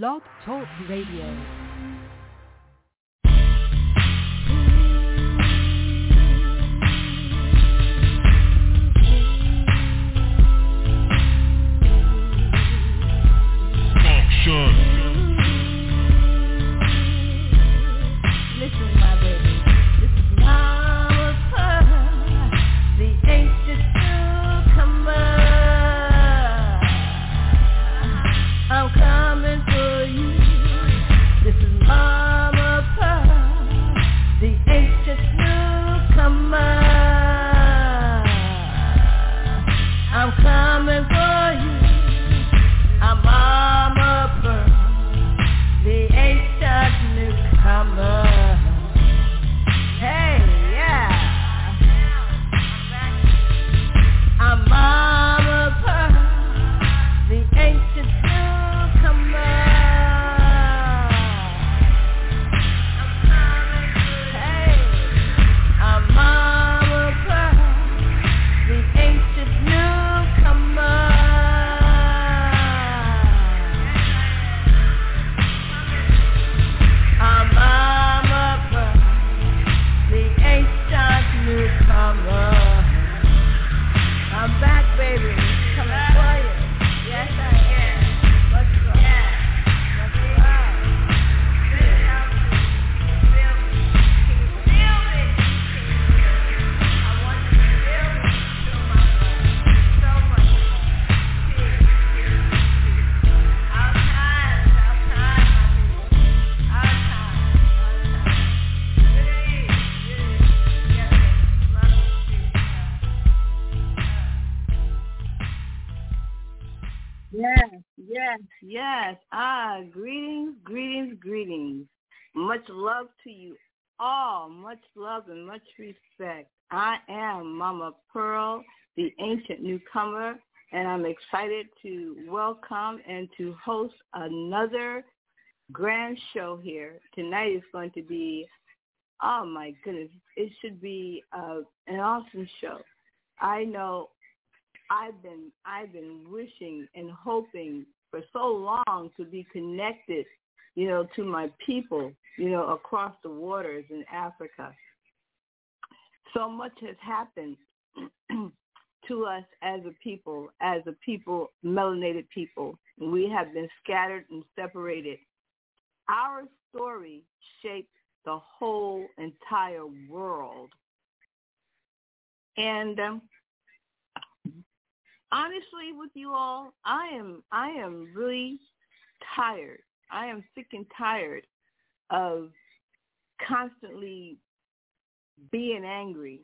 Blog Talk Radio. Yes. Ah, greetings, greetings, greetings. Much love to you all. Much love and much respect. I am Mama Pearl, the ancient newcomer, and I'm excited to welcome and to host another grand show here. Tonight is going to be, oh my goodness, it should be uh, an awesome show. I know I've been I've been wishing and hoping for so long to be connected, you know, to my people, you know, across the waters in Africa. So much has happened to us as a people, as a people, melanated people. We have been scattered and separated. Our story shaped the whole entire world. And um, honestly with you all, I am I am really tired. I am sick and tired of constantly being angry.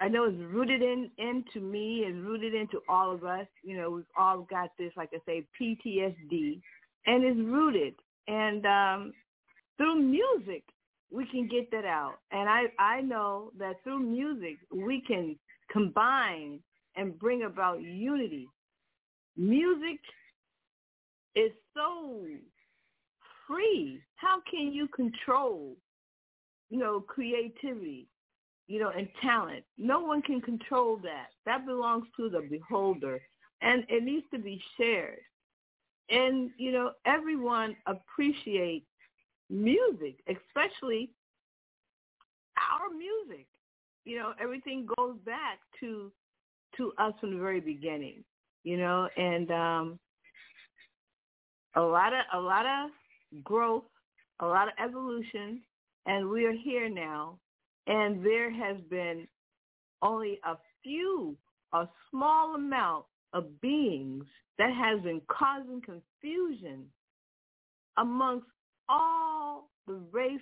I know it's rooted in into me and rooted into all of us. You know, we've all got this, like I say, PTSD, and it's rooted. And um, through music, we can get that out. And I I know that through music, we can combine and bring about unity. Music is so free. How can you control, you know, creativity, you know, and talent? No one can control that. That belongs to the beholder, and it needs to be shared. And you know, everyone appreciates music, especially our music. You know, everything goes back to to us from the very beginning, you know, and um, a lot of a lot of growth, a lot of evolution, and we are here now. And there has been only a few, a small amount of beings that has been causing confusion amongst all the race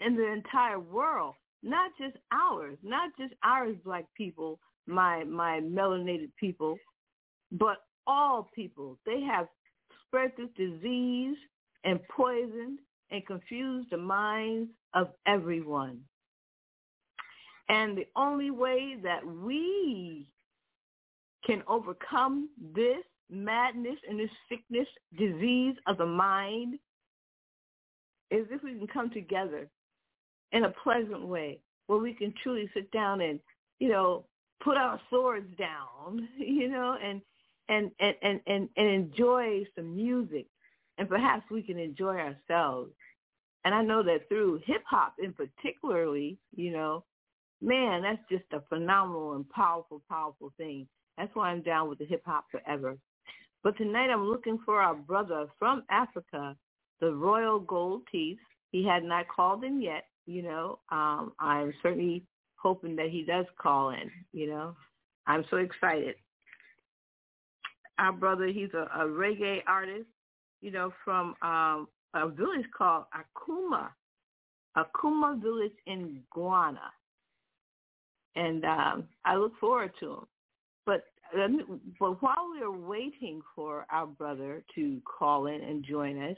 in the entire world, not just ours, not just ours black people, my my melanated people, but all people. They have spread this disease and poisoned and confused the minds of everyone. And the only way that we can overcome this madness and this sickness, disease of the mind, is if we can come together in a pleasant way where we can truly sit down and, you know, put our swords down, you know, and and and and and, and enjoy some music and perhaps we can enjoy ourselves. And I know that through hip hop in particularly, you know, man, that's just a phenomenal and powerful, powerful thing. That's why I'm down with the hip hop forever. But tonight I'm looking for our brother from Africa, the Royal Gold Teeth. He had not called in yet, you know. Um, I'm certainly hoping that he does call in, you know. I'm so excited. Our brother, he's a, a reggae artist, you know, from um, a village called Akuma, Akuma village in Ghana. And um, I look forward to him. But but while we are waiting for our brother to call in and join us,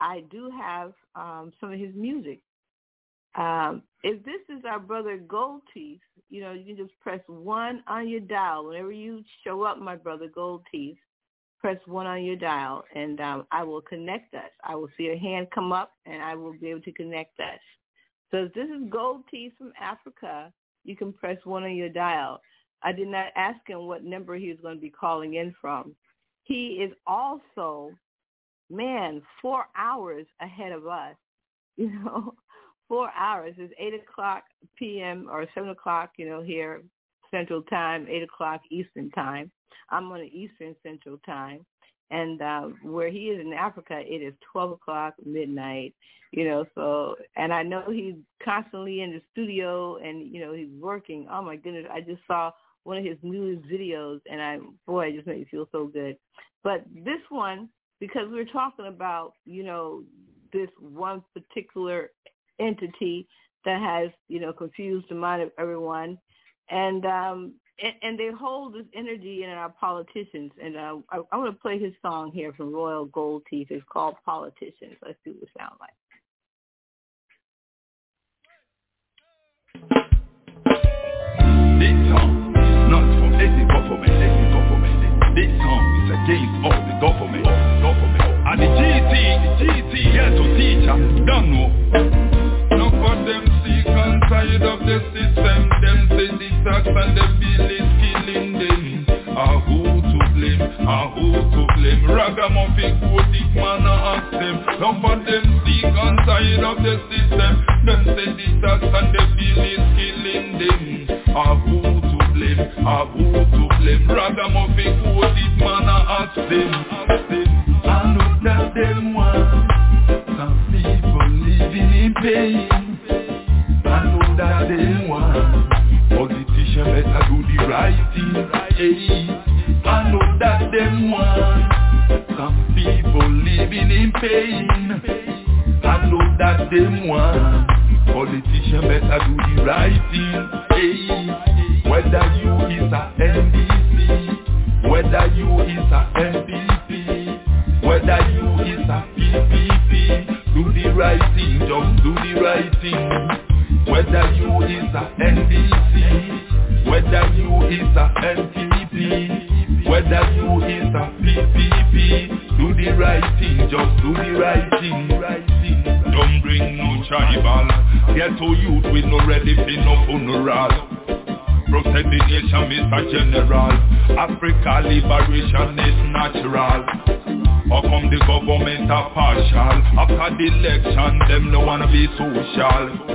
I do have um, some of his music. Um, if this is our brother Gold Teeth, you know, you can just press one on your dial. Whenever you show up, my brother Gold Teeth, press one on your dial, and um, I will connect us. I will see a hand come up, and I will be able to connect us. So if this is Gold Teeth from Africa, you can press one on your dial. I did not ask him what number he was going to be calling in from. He is also, man, four hours ahead of us. You know, four hours. It's 8 o'clock p.m. or 7 o'clock, you know, here, Central Time, 8 o'clock Eastern Time. I'm on the Eastern Central Time. And uh, where he is in Africa, it is 12 o'clock midnight, you know, so, and I know he's constantly in the studio and, you know, he's working. Oh my goodness, I just saw one of his newest videos, and I boy, it just made me feel so good. But this one, because we're talking about you know this one particular entity that has you know confused the mind of everyone, and um, and, and they hold this energy in our politicians. And uh, I, I want to play his song here from Royal Gold Teeth. It's called Politicians. Let's see what it sounds like. government, any government. This song is against all the government, government. And the GT, the GT, ghetto teacher, don't know. For them sick and tired of the system. Them say the tax and the bill is killing them. Ah, who to blame? Ah, who to blame? Ragamuffin, quoting man, I ask them. None for them sick and tired of the system. Them say the tax and the bill is killing them. Ah, who to blame? Ah, who to blame? Ragamuffin, quoting man, I. Ask them. I know that them want some people living in pain. I know that they want politicians better do the right thing. Hey, I know that them want some people living in pain. I know that them want politicians better do the right thing. Hey, whether you is a NDC, whether you is a NPP, whether you is a PPP, do the right thing, just do the right thing. Whether you is a NDC, whether you is a NPP, whether you is a PPP, do the right thing, just do the right thing, right thing. Don't bring no tribal, get to youth with no ready for no funeral. Protect the nation, Mr. General. Africa liberation is natural. How come the government are partial? After the election, them no wanna be social.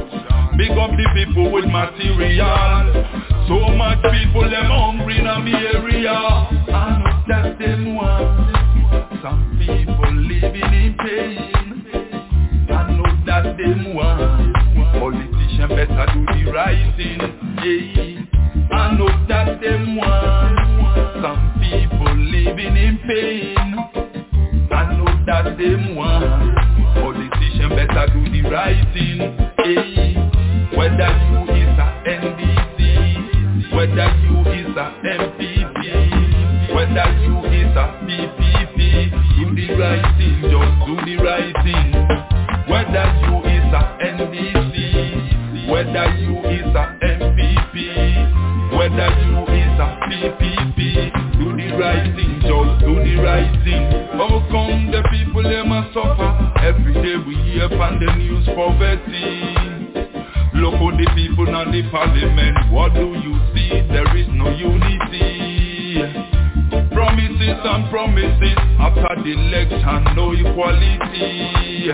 Big up the people with material. So much people them hungry in my area. I know that them want. Some people living in pain. I know that them want. Politician better do the right thing. Yeah. I know that them want. Some people living in pain. I know that them want. Politicians better do the. Hey. Whether you is a NDC, whether you is a NPP, whether you is a PPP, do the right thing, just do the right thing. Whether you is a NDC, whether you is a NPP, whether you is a PPP, do the right thing, just do the right thing. How come the people them a suffer? Every day we hear from the news poverty. Look at the people in the parliament. What do you see? There is no unity. Promises and promises. After the election, no equality.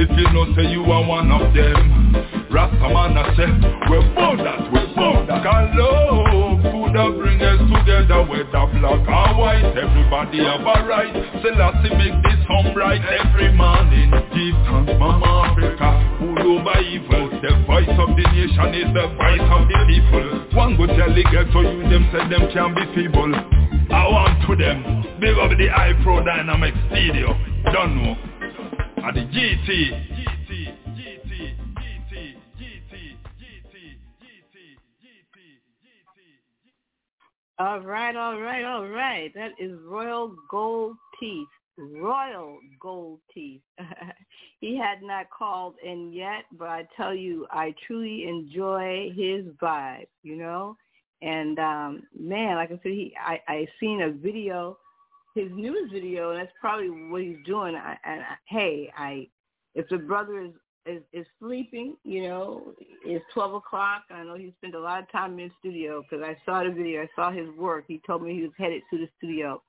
If you know say you are one of them, Rastaman I say, we're both that, we're both that. Can love have bring us together, whether black or white, everybody have a right. Selassie make this home bright every morning. Give thanks, Mama Africa, pull over evil. The voice of the nation is the voice of the people. One go tell the ghetto you them say them can be feeble. I want to them, big up the iPro Dynamic Studio. Don't know. At the. GT. All right, all right, all right. That is Royal Gold Teeth. Royal Gold Teeth. he had not called in yet, but I tell you, I truly enjoy his vibe, you know? And um man, like I said, he I, I seen a video, his newest video, and that's probably what he's doing. I, and I, hey, I if the brother is is, is sleeping, you know, it's 12 o'clock. I know he spent a lot of time in the studio because I saw the video. I saw his work. He told me he was headed to the studio,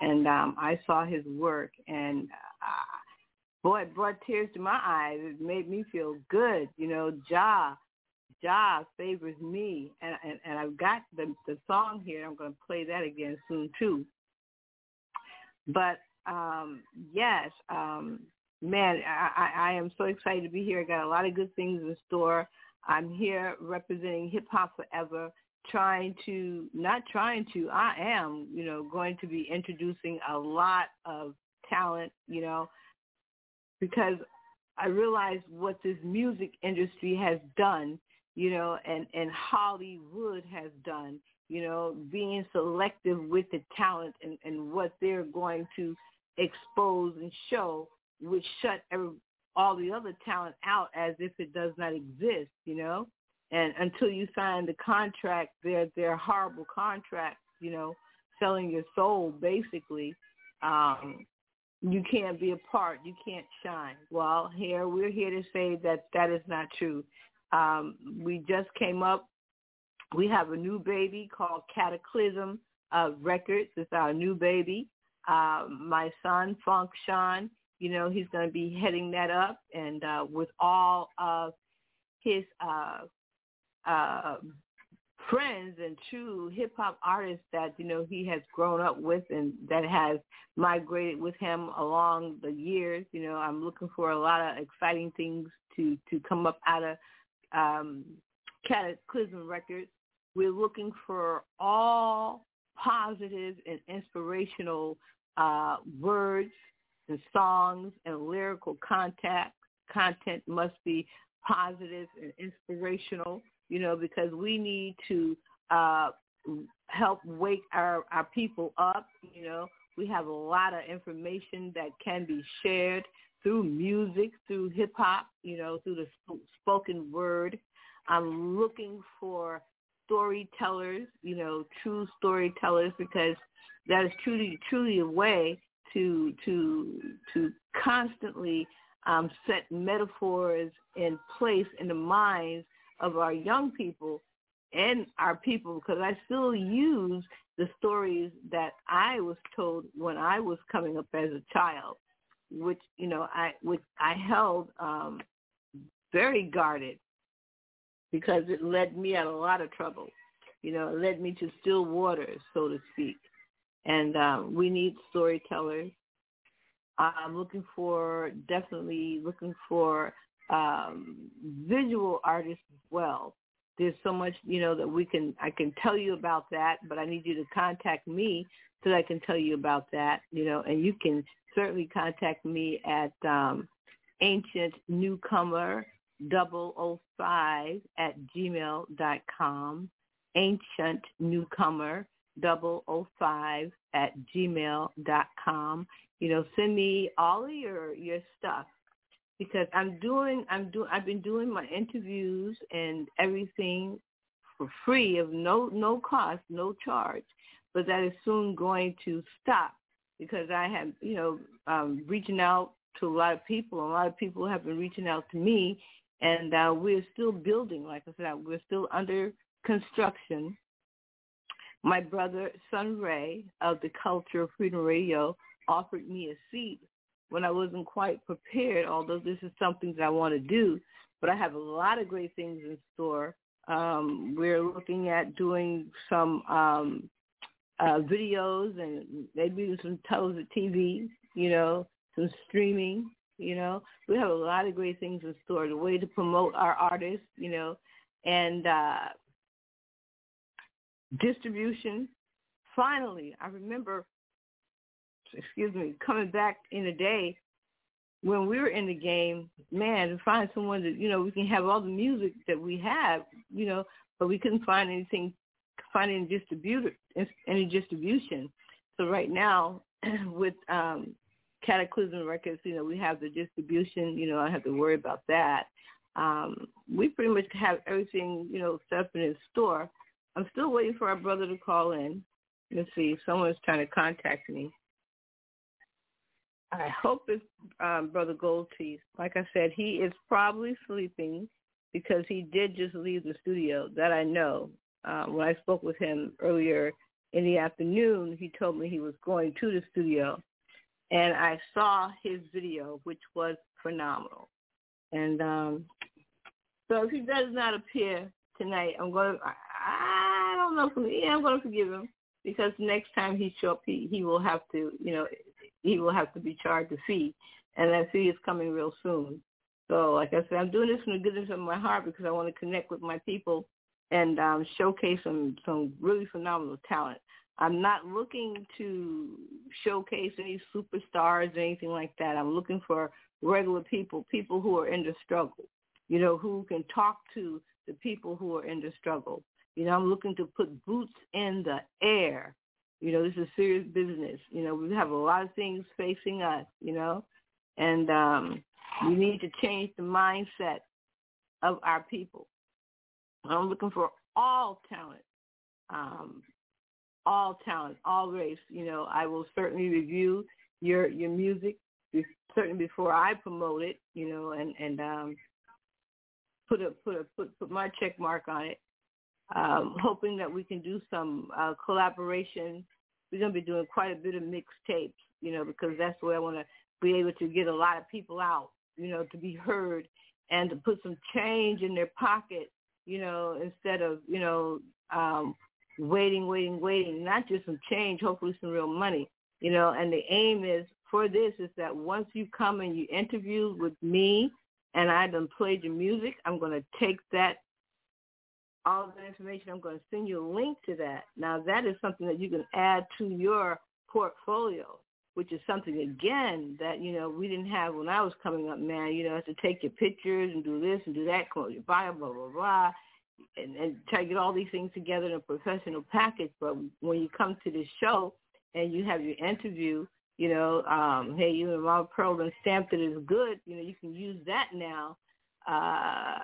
and um, I saw his work, and uh, boy, it brought tears to my eyes. It made me feel good, you know. Jah, Jah favors me, and and, and I've got the the song here. I'm going to play that again soon too. But um, yes, um, man, I, I, I am so excited to be here. I got a lot of good things in store. I'm here representing Hip Hop Forever, trying to, not trying to, I am, you know, going to be introducing a lot of talent, you know, because I realize what this music industry has done, you know, and, and Hollywood has done, you know, being selective with the talent and, and what they're going to expose and show which shut every, all the other talent out as if it does not exist, you know. And until you sign the contract, they're they're horrible contracts, you know, selling your soul basically. Um, you can't be a part, you can't shine. Well, here we're here to say that that is not true. Um, we just came up. We have a new baby called Cataclysm uh, Records. It's our new baby. Uh, my son Funk Sean you know, he's going to be heading that up and uh, with all of his uh, uh, friends and true hip hop artists that, you know, he has grown up with and that has migrated with him along the years. You know, I'm looking for a lot of exciting things to, to come up out of um, Cataclysm Records. We're looking for all positive and inspirational uh, words the songs and lyrical content content must be positive and inspirational, you know, because we need to uh, help wake our, our people up, you know. We have a lot of information that can be shared through music, through hip hop, you know, through the sp- spoken word. I'm looking for storytellers, you know, true storytellers because that is truly truly a way to to to constantly um, set metaphors in place in the minds of our young people and our people because I still use the stories that I was told when I was coming up as a child, which you know I which I held um, very guarded because it led me out a lot of trouble. You know, it led me to still waters, so to speak and um, we need storytellers. I'm looking for definitely looking for um, visual artists as well. There's so much you know that we can I can tell you about that, but I need you to contact me so that I can tell you about that. You know, and you can certainly contact me at um, ancient newcomer double o five at gmail dot com. Ancient newcomer 005 at gmail dot com. You know, send me all of your your stuff because I'm doing I'm doing I've been doing my interviews and everything for free of no no cost, no charge. But that is soon going to stop because I have you know um, reaching out to a lot of people. A lot of people have been reaching out to me, and uh, we're still building. Like I said, we're still under construction my brother Sun Ray of the Culture of Freedom Radio offered me a seat when I wasn't quite prepared, although this is something that I want to do. But I have a lot of great things in store. Um, we're looking at doing some um, uh, videos and maybe some television TV, you know, some streaming, you know. We have a lot of great things in store. The way to promote our artists, you know, and uh, distribution. Finally, I remember, excuse me, coming back in the day when we were in the game, man, to find someone that, you know, we can have all the music that we have, you know, but we couldn't find anything, find any distributor, any distribution. So right now, with um, Cataclysm Records, you know, we have the distribution, you know, I have to worry about that. Um, we pretty much have everything, you know, set up in his store. I'm still waiting for our brother to call in. Let's see, someone's trying to contact me. I hope it's um, Brother Goldteeth. Like I said, he is probably sleeping because he did just leave the studio. That I know. Uh, when I spoke with him earlier in the afternoon, he told me he was going to the studio, and I saw his video, which was phenomenal. And um, so if he does not appear tonight, I'm going to. I don't know. Yeah, I'm going to forgive him because next time he show up, he he will have to, you know, he will have to be charged a fee, and that fee is coming real soon. So, like I said, I'm doing this from the goodness of my heart because I want to connect with my people and um, showcase some some really phenomenal talent. I'm not looking to showcase any superstars or anything like that. I'm looking for regular people, people who are in the struggle, you know, who can talk to the people who are in the struggle. You know, I'm looking to put boots in the air you know, this is serious business. You know, we have a lot of things facing us, you know, and um, we need to change the mindset of our people. I'm looking for all talent, um, all talent, all race. You know, I will certainly review your your music, certainly before I promote it. You know, and and um, put a put a put put my check mark on it. Um, hoping that we can do some uh, collaboration. We're going to be doing quite a bit of mixtapes, you know, because that's where I want to be able to get a lot of people out, you know, to be heard and to put some change in their pocket, you know, instead of, you know, um, waiting, waiting, waiting, not just some change, hopefully some real money, you know, and the aim is for this is that once you come and you interview with me and I done played your music, I'm going to take that all of the information. I'm going to send you a link to that. Now that is something that you can add to your portfolio, which is something again that you know we didn't have when I was coming up. Man, you know, to take your pictures and do this and do that, with your bio, blah blah blah, and, and try to get all these things together in a professional package. But when you come to this show and you have your interview, you know, um, hey, you and Pearl and stamped it as good. You know, you can use that now. Uh,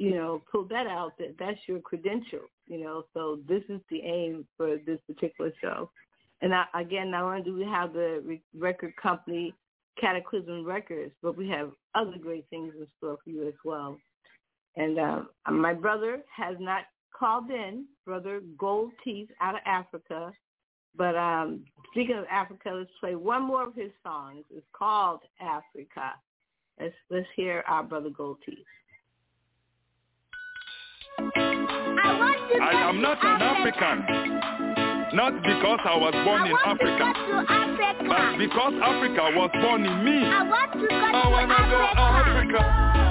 you know, pull that out, that that's your credential, you know. So this is the aim for this particular show. And I, again, not only do we have the re- record company Cataclysm Records, but we have other great things in store for you as well. And uh, my brother has not called in, brother Gold Teeth out of Africa. But um, speaking of Africa, let's play one more of his songs. It's called Africa. Let's let's hear our brother Gold Teeth. I am not an African. Not because I was born in Africa, Africa, but because Africa was born in me. I want to go I to Africa. Africa.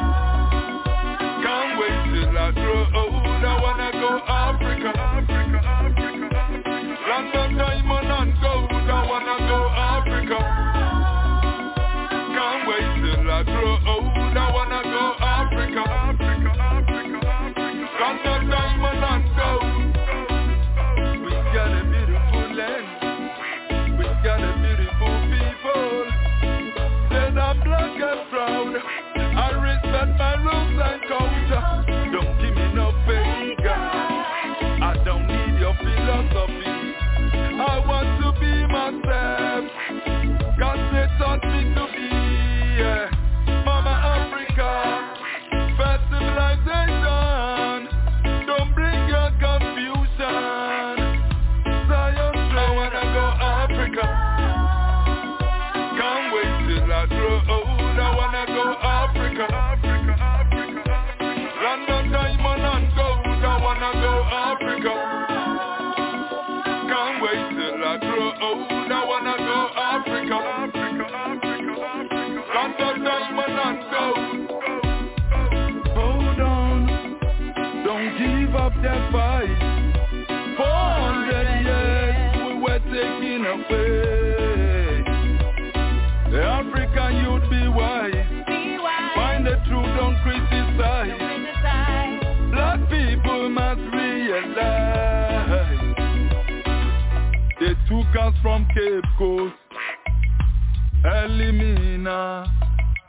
go, wanna go Africa, London. Hold on, don't give up that fight. 400 years we were away. Cape Coast. Elmina.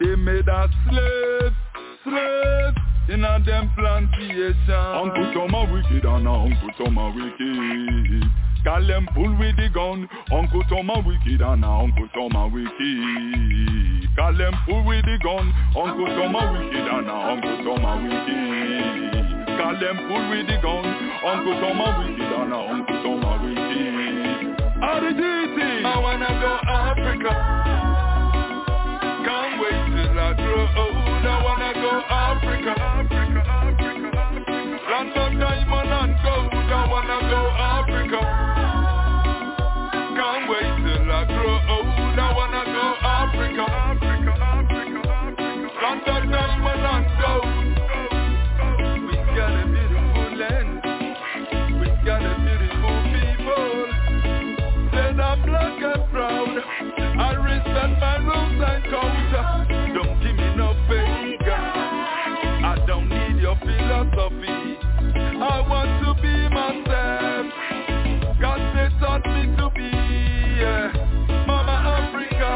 They made us slaves, slaves in a them plantation. Uncle Thomas wicked and Uncle Thomas wicked. Call them pull with the gun. Uncle Thomas wicked and Uncle Thomas wicked. Call them pull with the gun. Uncle Thomas wicked and Uncle Thomas wicked. Call them pull with the gun. Uncle Thomas wicked and Uncle Thomas wicked. I wanna go Africa. Philosophy. I want to be myself. God they taught me to be yeah. Mama Africa.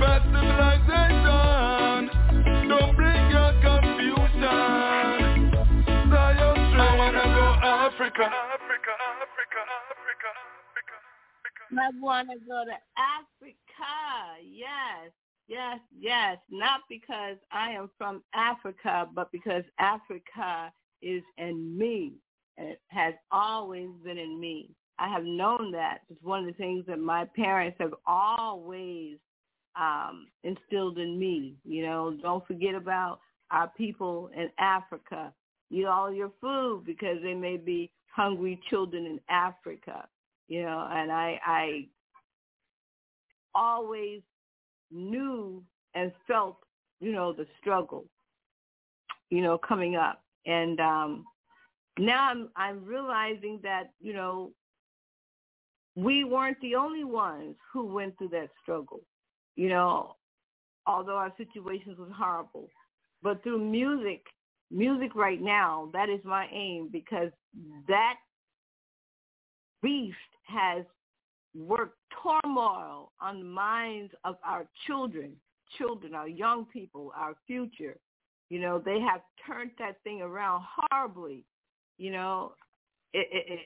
First civilization. Don't bring your confusion. Zion I wanna go Africa. Africa, Africa, Africa, Africa, Africa. I want to go to Africa. Yes, yes, yes. Not because I am from Africa, but because Africa is in me. And it has always been in me. I have known that. It's one of the things that my parents have always um, instilled in me. You know, don't forget about our people in Africa. Eat all your food because there may be hungry children in Africa. You know, and I, I always knew and felt, you know, the struggle, you know, coming up. And um, now I'm I'm realizing that, you know, we weren't the only ones who went through that struggle. You know, although our situations was horrible. But through music, music right now, that is my aim because that beast has worked turmoil on the minds of our children, children, our young people, our future. You know, they have turned that thing around horribly. You know, it, it,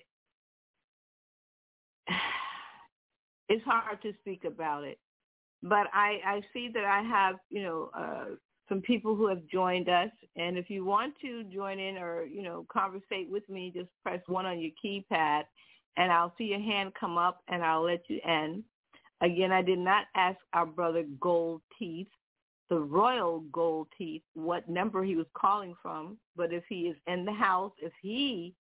it it's hard to speak about it. But I, I see that I have, you know, uh, some people who have joined us. And if you want to join in or, you know, conversate with me, just press one on your keypad and I'll see your hand come up and I'll let you in. Again, I did not ask our brother Gold Teeth, the Royal Gold Teeth, what number he was calling from. But if he is in the house, if he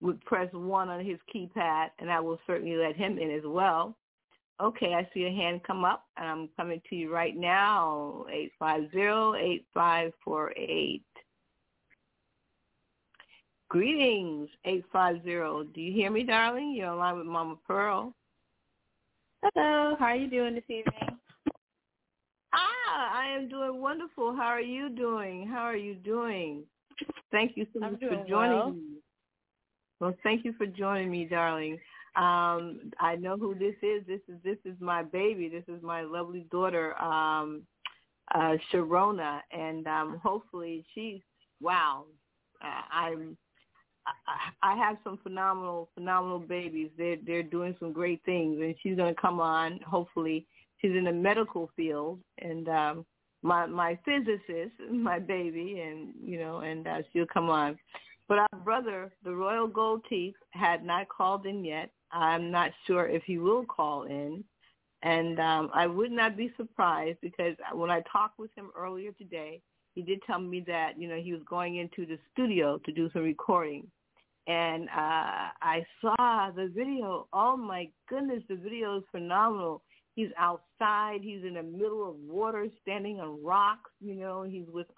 would press one on his keypad, and I will certainly let him in as well. Okay, I see a hand come up, and I'm coming to you right now, 850-8548. Greetings, 850. Do you hear me, darling? You're online with Mama Pearl. Hello, how are you doing this evening? Ah, I am doing wonderful. How are you doing? How are you doing? Thank you so much for joining well. me. Well, thank you for joining me, darling. Um, I know who this is. This is this is my baby. This is my lovely daughter, um, uh, Sharona, and um, hopefully she's wow. Uh, I'm I I have some phenomenal phenomenal babies. They're they're doing some great things, and she's going to come on. Hopefully, she's in the medical field, and um, my my physicist, my baby, and you know, and uh, she'll come on. But our brother, the Royal Gold Teeth, had not called in yet. I'm not sure if he will call in. And um, I would not be surprised because when I talked with him earlier today, he did tell me that, you know, he was going into the studio to do some recording. And uh, I saw the video. Oh, my goodness, the video is phenomenal. He's outside. He's in the middle of water, standing on rocks. You know, he's with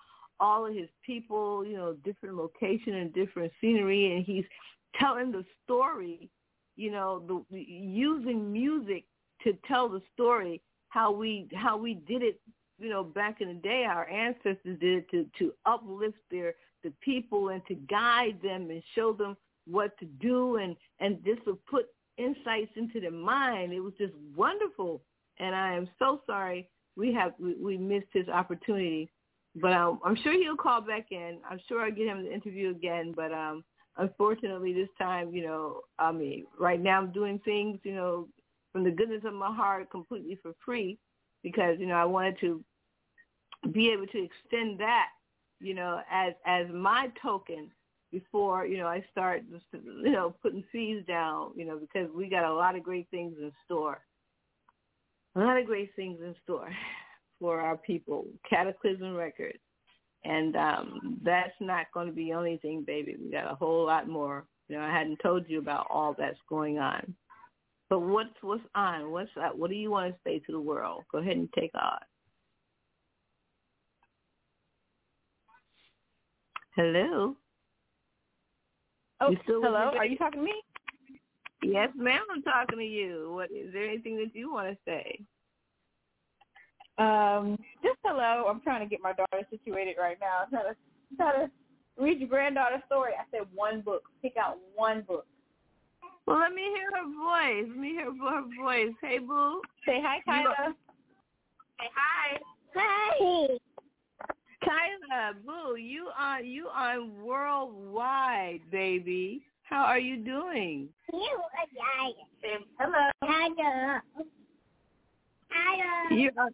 all of his people, you know, different location and different scenery, and he's telling the story, you know, the using music to tell the story how we how we did it, you know, back in the day. Our ancestors did to to uplift their the people and to guide them and show them what to do and and just to put insights into their mind. It was just wonderful, and I am so sorry we have we, we missed his opportunity. But um, I'm sure he'll call back in. I'm sure I'll get him the interview again. But um, unfortunately, this time, you know, I mean, right now I'm doing things, you know, from the goodness of my heart, completely for free, because you know I wanted to be able to extend that, you know, as as my token before you know I start just, you know putting fees down, you know, because we got a lot of great things in store a lot of great things in store for our people. Cataclysm Records. And um, that's not going to be the only thing, baby. We got a whole lot more. You know, I hadn't told you about all that's going on. But what's what's on? What's that? What do you want to say to the world? Go ahead and take on. Hello. Oh, hello. Are you talking to me? Yes, ma'am, I'm talking to you. What is there anything that you want to say? Um, just hello. I'm trying to get my daughter situated right now. I'm trying to try to read your granddaughter's story. I said one book. Pick out one book. Well, let me hear her voice. Let me hear her voice. Hey, Boo. Say hi, Kyla. Say hi. Hey. Kyla, Boo, you are you are worldwide, baby. How are you doing? Hello. Hello. Hello. You're on,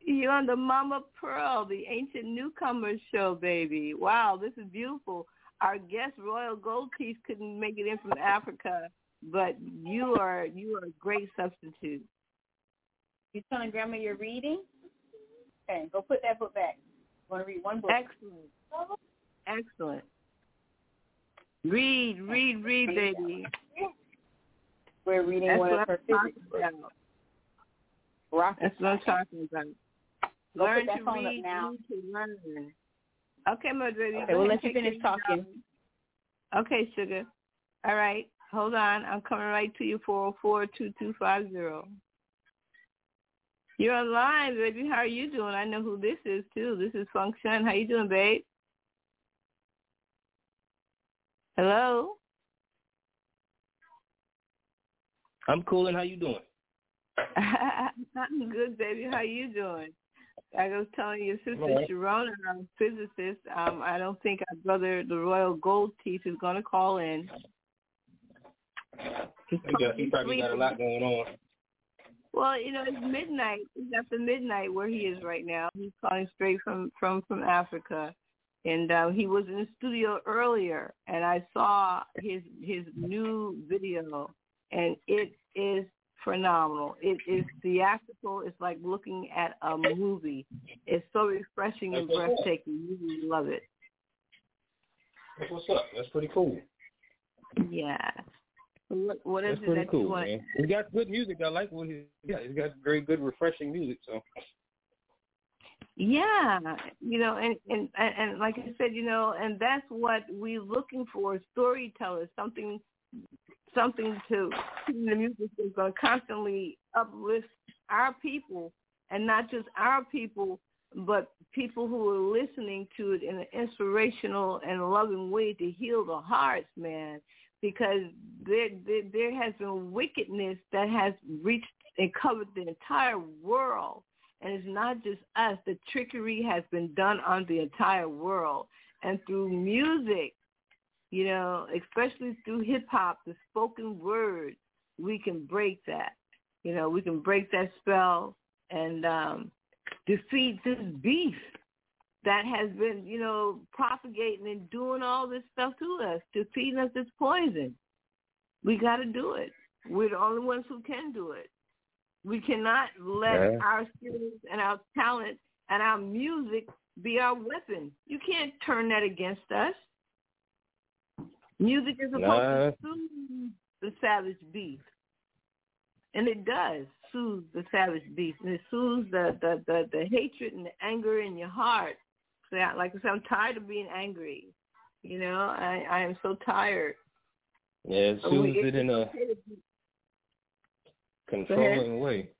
you're on the Mama Pearl, the Ancient Newcomers show, baby. Wow, this is beautiful. Our guest Royal Gold Teeth couldn't make it in from Africa, but you are you are a great substitute. You telling Grandma you're reading? Okay, go put that book back. Want to read one book? Excellent. Excellent. Read, read, read, baby. We're reading That's one of her physics books. That's what I'm talking about. Go learn to read, now. to learn. Okay, my baby. Okay, we'll let you finish talking. Okay, sugar. All right. Hold on. I'm coming right to you, 404-2250. You're online, baby. How are you doing? I know who this is, too. This is Function. How you doing, babe? Hello? I'm cool, and how you doing? I'm good, baby. How you doing? I was telling your sister right. Sharona, our physicist. Um, I don't think our brother, the Royal Gold Teeth, is going to call in. He's he, he probably got a lot going on. Well, you know, it's midnight. It's after midnight where he is right now. He's calling straight from from from Africa and uh, he was in the studio earlier, and I saw his his new video, and it is phenomenal. It is theatrical. It's like looking at a movie. It's so refreshing and breathtaking. You really love it. That's what's up. That's pretty cool. Yeah. What, what is That's it that cool, you want? Man. He's got good music. I like what he's yeah. He's got very good, refreshing music. So yeah, you know, and, and and like I said, you know, and that's what we're looking for: storytellers, something, something to the music is going to constantly uplift our people, and not just our people, but people who are listening to it in an inspirational and loving way to heal the hearts, man. Because there, there, there has been wickedness that has reached and covered the entire world and it's not just us. The trickery has been done on the entire world. And through music, you know, especially through hip hop, the spoken word, we can break that. You know, we can break that spell and um, defeat this beef that has been, you know, propagating and doing all this stuff to us, to feeding us this poison. We got to do it. We're the only ones who can do it. We cannot let yeah. our skills and our talent and our music be our weapon. You can't turn that against us. Music is supposed nah. to soothe the savage beast. And it does soothe the savage beast. And it soothes the, the, the, the hatred and the anger in your heart say, like I said, I'm tired of being angry. You know, I I am so tired. Yeah, it So we- soothes it in a okay to be- controlling way.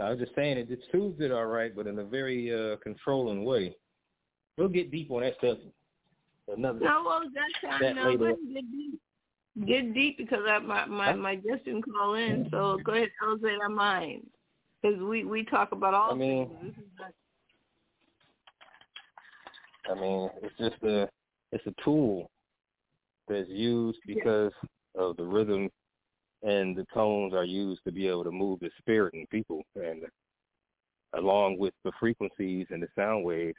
I was just saying it, it soothes it all right, but in a very uh controlling way. We'll get deep on that stuff. Another No, well, that's time. That No, later. go ahead and get deep. Get deep because I, my my Huh? my guest didn't call in. So go ahead, elevate our mind because we we talk about all I mean- things. This is not, I mean, it's just a it's a tool that's used because of the rhythm and the tones are used to be able to move the spirit in people. And along with the frequencies and the sound waves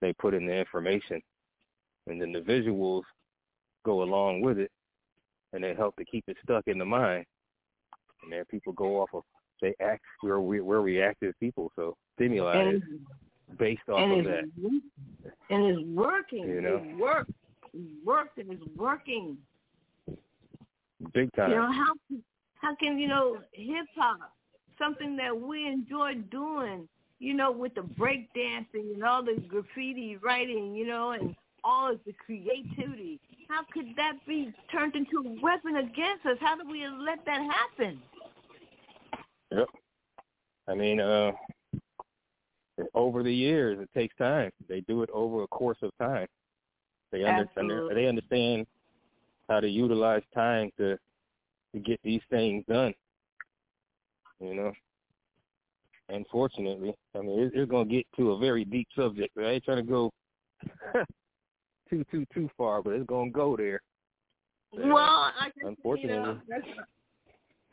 they put in the information. And then the visuals go along with it and they help to keep it stuck in the mind. And then people go off of they act we're we're reactive people so stimuli and is based off and of that and it's working. You know? It works. It works and it's working. big time You know how how can you know hip hop something that we enjoy doing? You know, with the break dancing and all the graffiti writing, you know, and all of the creativity. How could that be turned into a weapon against us? How do we let that happen? Yep. I mean, uh, over the years, it takes time. They do it over a course of time. They under, under, Absolutely. they understand how to utilize time to to get these things done. You know. Unfortunately, I mean, it, it's going to get to a very deep subject. I ain't trying to go too too too far, but it's going to go there. Yeah. Uh, well, I guess, Unfortunately. you know,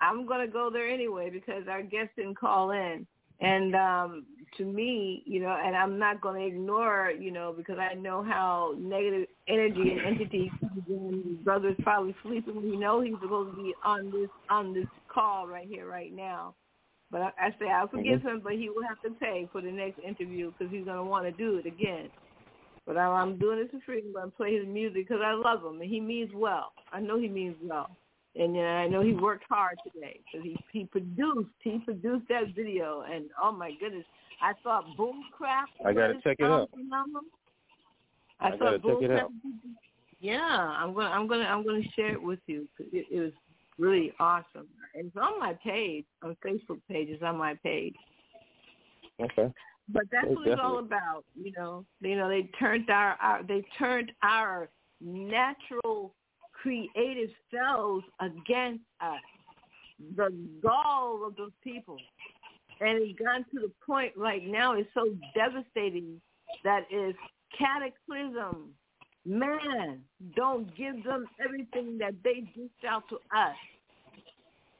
I'm going to go there anyway because our guest didn't call in. And um to me, you know, and I'm not going to ignore, you know, because I know how negative energy and entity in. Brother's probably sleeping. We know he's supposed to be on this on this call right here, right now. But I, I say I'll forgive him, but he will have to pay for the next interview because he's going to want to do it again. But I, I'm doing this for free. I'm going to play his music because I love him and he means well. I know he means well, and uh, I know he worked hard today because he he produced he produced that video and oh my goodness, I thought crap. I gotta check it out. I, I thought gotta check it out. Yeah, I'm gonna I'm gonna I'm gonna share it with you. 'cause It, it was really awesome. And it's on my page, on Facebook page. It's on my page. Okay. But that's Oh, what it's all about, you know. You know, they turned our, our they turned our natural creative cells against us. The gall of those people. And it's gotten to the point right now it's so devastating that it's cataclysm. Man, don't give them everything that they dished out to us.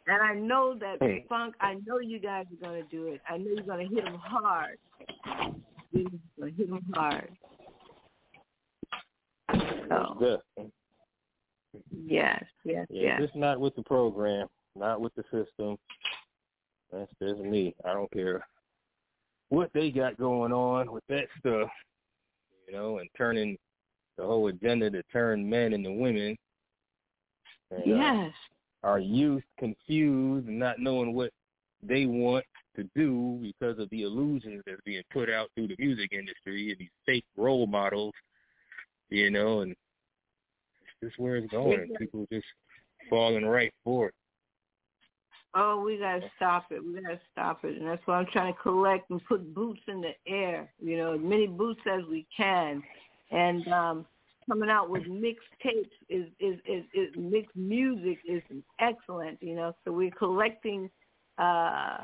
And I know that Hey. Funk, I know you guys are going to do it. I know you're going to hit them hard. You're going to hit them hard. So. Yes, yes, Yeah, yes. just not with the program, not with the system. That's just me. I don't care what they got going on with that stuff, you know, and turning the whole agenda to turn men into women. And, uh, Yes. our youth confused and not knowing what they want to do because of the illusions that's being put out through the music industry and these fake role models, you know, and it's just where it's going. People just falling right for it. Oh, we gotta stop it. We gotta stop it, and that's why I'm trying to collect and put boots in the air. You know, as many boots as we can, and um, coming out with mixed tapes is is, is is mixed music is excellent. You know, so we're collecting uh,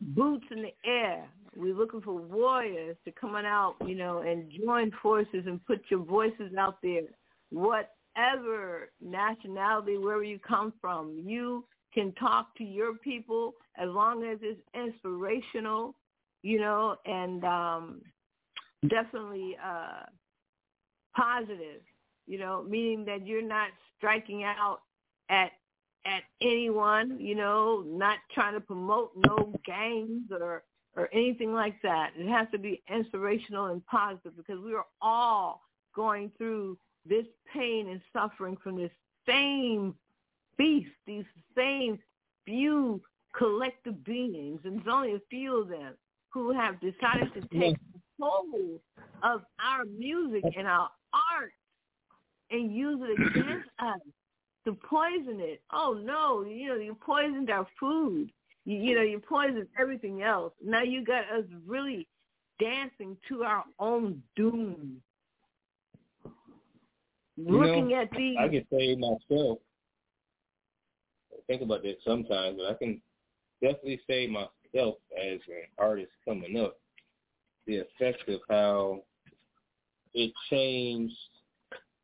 boots in the air. We're looking for warriors to come on out, you know, and join forces and put your voices out there. Whatever nationality, wherever you come from, you can talk to your people as long as it's inspirational, you know, and um, definitely uh, positive, you know, meaning that you're not striking out at at anyone, you know, not trying to promote no gangs or or anything like that. It has to be inspirational and positive because we are all going through this pain and suffering from this same beast, these same few collective beings, and there's only a few of them who have decided to take hold of our music and our art and use it against us to poison it. Oh no, you know, you poisoned our food. You, you know, you poisoned everything else. Now you got us really dancing to our own doom. Looking know, at these I can say myself. I think about that sometimes, but I can definitely say myself as an artist coming up, the effect of how it changed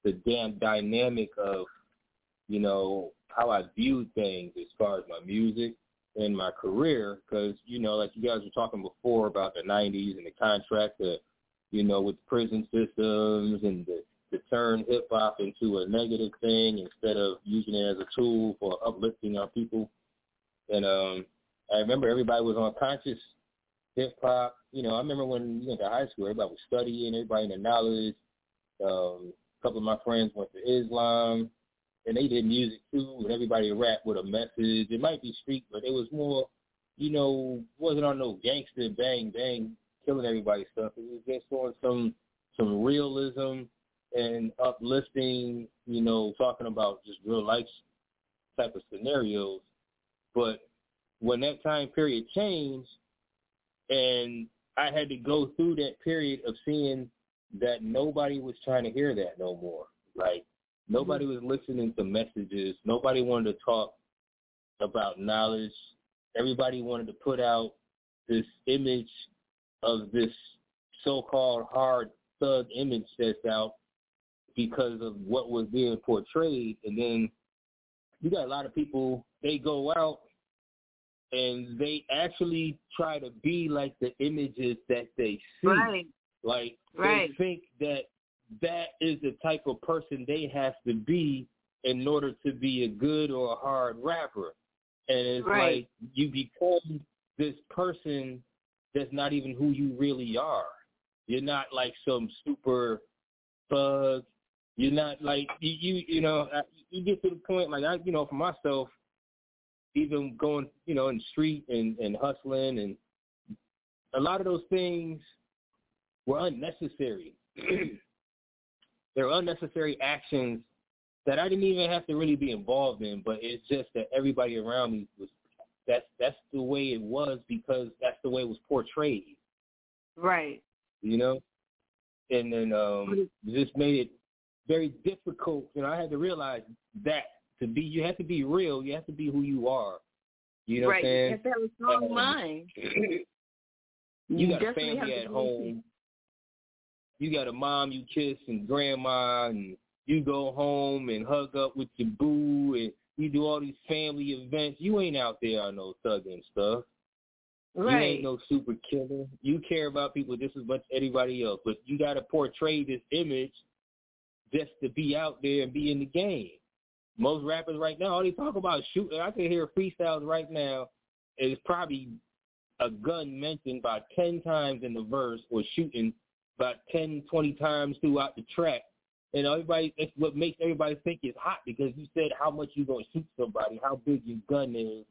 the damn dynamic of, you know, how I viewed things as far as my music and my career. Because, you know, like you guys were talking before about the 90s and the contract, that, you know, with prison systems and the to turn hip hop into a negative thing instead of using it as a tool for uplifting our people. And um I remember everybody was on conscious hip hop. You know, I remember when we went to high school, everybody was studying, everybody in the knowledge. Um, a couple of my friends went to Islam and they did music too and everybody rapped with a message. It might be street, but it was more, you know, wasn't on no gangster bang bang killing everybody stuff. It was just on some some realism and uplifting, you know, talking about just real life type of scenarios. But when that time period changed and I had to go through that period of seeing that nobody was trying to hear that no more. Like nobody mm-hmm. was listening to messages. Nobody wanted to talk about knowledge. Everybody wanted to put out this image of this so-called hard thug image that's out because of what was being portrayed. And then you got a lot of people, they go out and they actually try to be like the images that they see. right, Like Right. they think that that is the type of person they have to be in order to be a good or a hard rapper. And it's Right. like you become this person that's not even who you really are. You're not like some super thug. You're not like you you, you know you get to the point like I you know for myself even going you know in the street and and hustling and a lot of those things were unnecessary. They're unnecessary actions that I didn't even have to really be involved in, but it's just that everybody around me was that's that's the way it was because that's the way it was portrayed, right. you know? And then um just made it very difficult. You know, I had to realize that to be you have to be real, you have to be who you are. You know right. what I'm saying? You have to have a strong Um, mind. you got a family at home. You got a mom you kiss and grandma, and you go home and hug up with your boo, and you do all these family events. You ain't out there on no thugging stuff. Right. You ain't no super killer. You care about people just as much as anybody else, but you got to portray this image just to be out there and be in the game. Most rappers right now, all they talk about is shooting. I can hear freestyles right now. Is probably a gun mentioned about 10 times in the verse or shooting about 10, 20 times throughout the track. And everybody, it's what makes everybody think it's hot because you said how much you're going to shoot somebody, how big your gun is,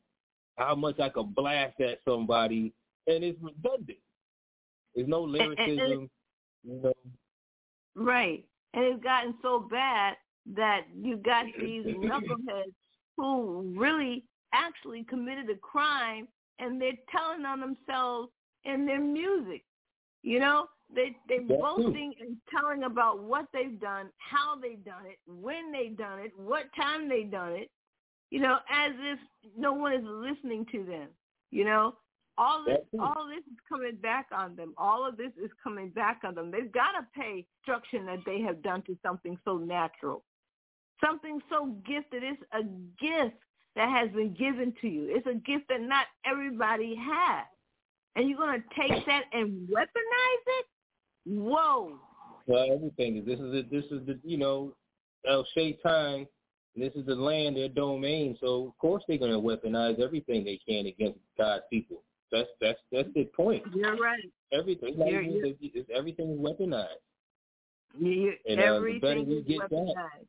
how much I could blast at somebody, and it's redundant. There's no lyricism, you know. Right. And it's gotten so bad that you got these knuckleheads who really actually committed a crime and they're telling on themselves in their music. You know, they they That too. boasting and telling about what they've done, how they've done it, when they've done it, what time they've done it. You know, as if no one is listening to them. You know, all this all this is coming back on them. All of this is coming back on them. They've got to pay destruction that they have done to something so natural, something so gifted. It's a gift that has been given to you. It's a gift that not everybody has, and you're gonna take that and weaponize it. Whoa! Well, everything is this is the, this is the you know El Shaitan. This is the land, their domain. So of course they're gonna weaponize everything they can against God's people. That's that's that's the point. You're right. Everything, You're- you're- it's- everything is weaponized. You, And, uh, everything is get that- weaponized.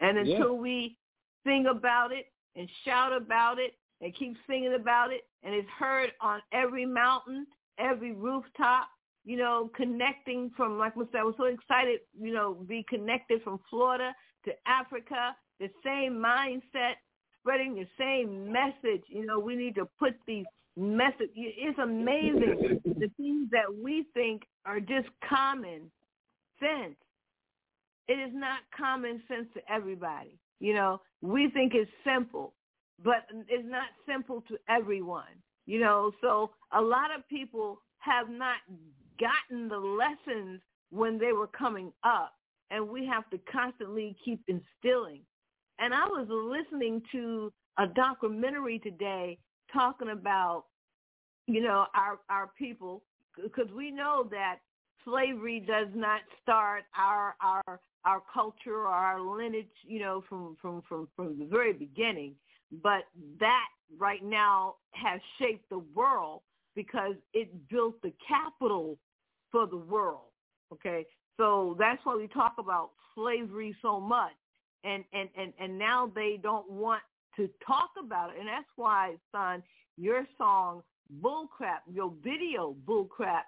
And Yeah. until we sing about it and shout about it and keep singing about it, and it's heard on every mountain, every rooftop, you know, connecting from, like I said, I was so excited, you know, be connected from Florida to Africa, the same mindset, spreading the same message. You know, we need to put these message. It's amazing the things that we think are just common sense. It is not common sense to everybody. You know, we think it's simple, but it's not simple to everyone. You know, so a lot of people have not gotten the lessons when they were coming up, and we have to constantly keep instilling. And I was listening to a documentary today talking about, you know, our our people, because we know that slavery does not start our our our culture or our lineage, you know, from from from from the very beginning. But that right now has shaped the world because it built the capital for the world. Okay, so that's why we talk about slavery so much, and and and and now they don't want to talk about it, and that's why, son, your song "Bullcrap," your video "Bullcrap,"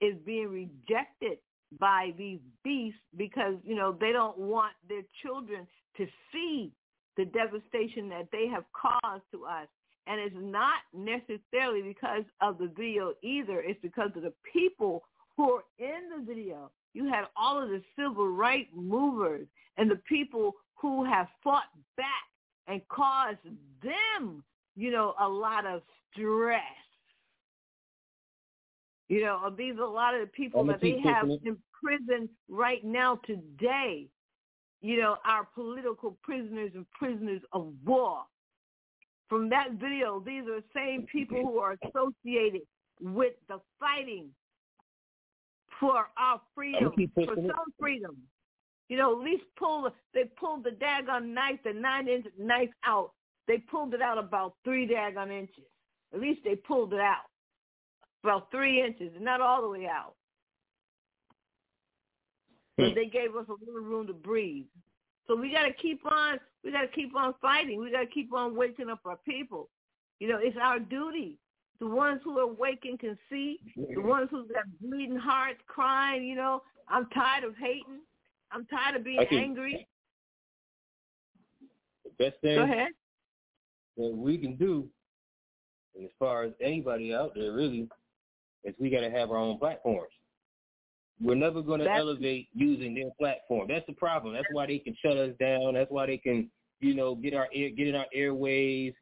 is being rejected by these beasts because you know they don't want their children to see the devastation that they have caused to us and it's not necessarily because of the video either. It's because of the people who are in the video. You had all of the civil rights movers and the people who have fought back and cause them, you know, a lot of stress. You know, these are a lot of the people that they have in prison right now today. You know, our political prisoners and prisoners of war from that video, these are the same people who are associated with the fighting for our freedom, for some freedom. You know, at least pull they pulled the daggone knife, the nine inch knife out. They pulled it out about three daggone inches. At least they pulled it out about three inches, not all the way out. But hmm. they gave us a little room to breathe. So we got to keep on. We got to keep on fighting. We got to keep on waking up our people. You know, it's our duty. The ones who are waking can see. The ones who got bleeding hearts, crying. You know, I'm tired of hating. I'm tired of being okay. angry. The best thing Go ahead. that we can do, as far as anybody out there really, is we got to have our own platforms. We're never going to elevate using their platform. That's the problem. That's why they can shut us down. That's why they can, you know, get our air, get in our airways.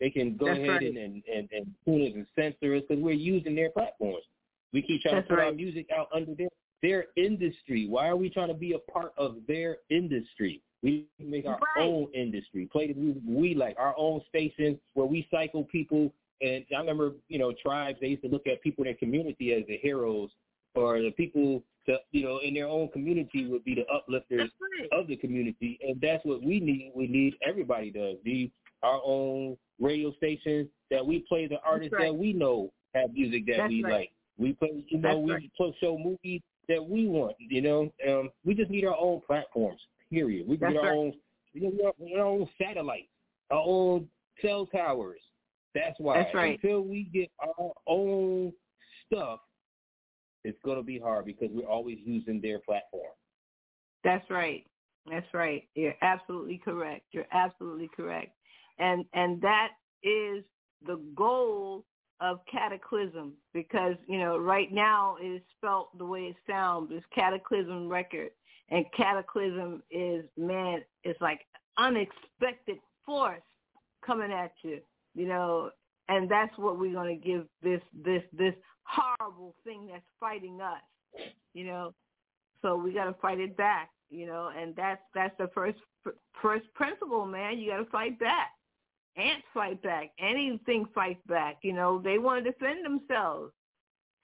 They can go That's ahead right. and, and, and, and tune us and censor us because we're using their platforms. We keep trying That's to put right. our music out under their their industry. Why are we trying to be a part of their industry? We make our right. own industry, play the music we like, our own stations where we cycle people. And I remember, you know, tribes, they used to look at people in their community as the heroes or the people to, you know, in their own community would be the uplifters right. of the community. And that's what we need. We need everybody does. Be our own radio stations that we play the artists right. that we know have music that That's we like. We play, you know, That's we show movies that we want. You know, um, we just need our own platforms. Period. We need our own, you know, our own satellites, our own cell towers. That's why. That's right. Until we get our own stuff, it's going to be hard because we're always using their platform. That's right. That's right. You're absolutely correct. You're absolutely correct. And and that is the goal of cataclysm because, you know, right now it is spelt the way it sounds. It's cataclysm record. And cataclysm is man, it's like unexpected force coming at you, you know, and that's what we're going to give this this this horrible thing that's fighting us, you know. So we got to fight it back, you know, and that's that's the first first principle, man. You got to fight back. Ants fight back. Anything fight back. You know, they want to defend themselves,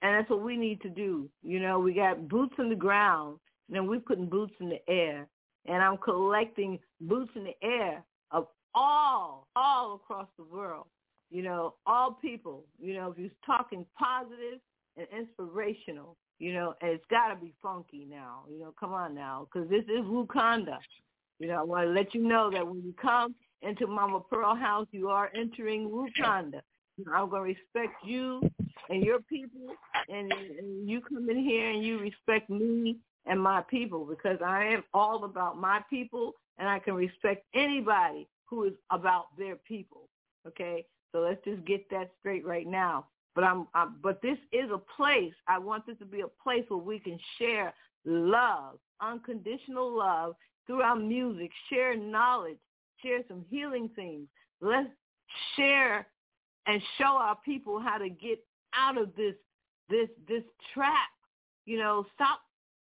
and that's what we need to do. You know, we got boots in the ground, and then we're putting boots in the air, and I'm collecting boots in the air of all all across the world you know, all people, you know, if you're talking positive and inspirational, you know, and it's got to be funky now, you know, come on now, because this is Wakanda. You know, I want to let you know that when you come into Mama Pearl House, you are entering Wakanda. I'm going to respect you and your people, and, and you come in here and you respect me and my people because I am all about my people, and I can respect anybody who is about their people. Okay, so let's just get that straight right now. But I'm, I'm but this is a place. I want this to be a place where we can share love, unconditional love through our music, share knowledge, share some healing things. Let's share and show our people how to get out of this this this trap. You know, stop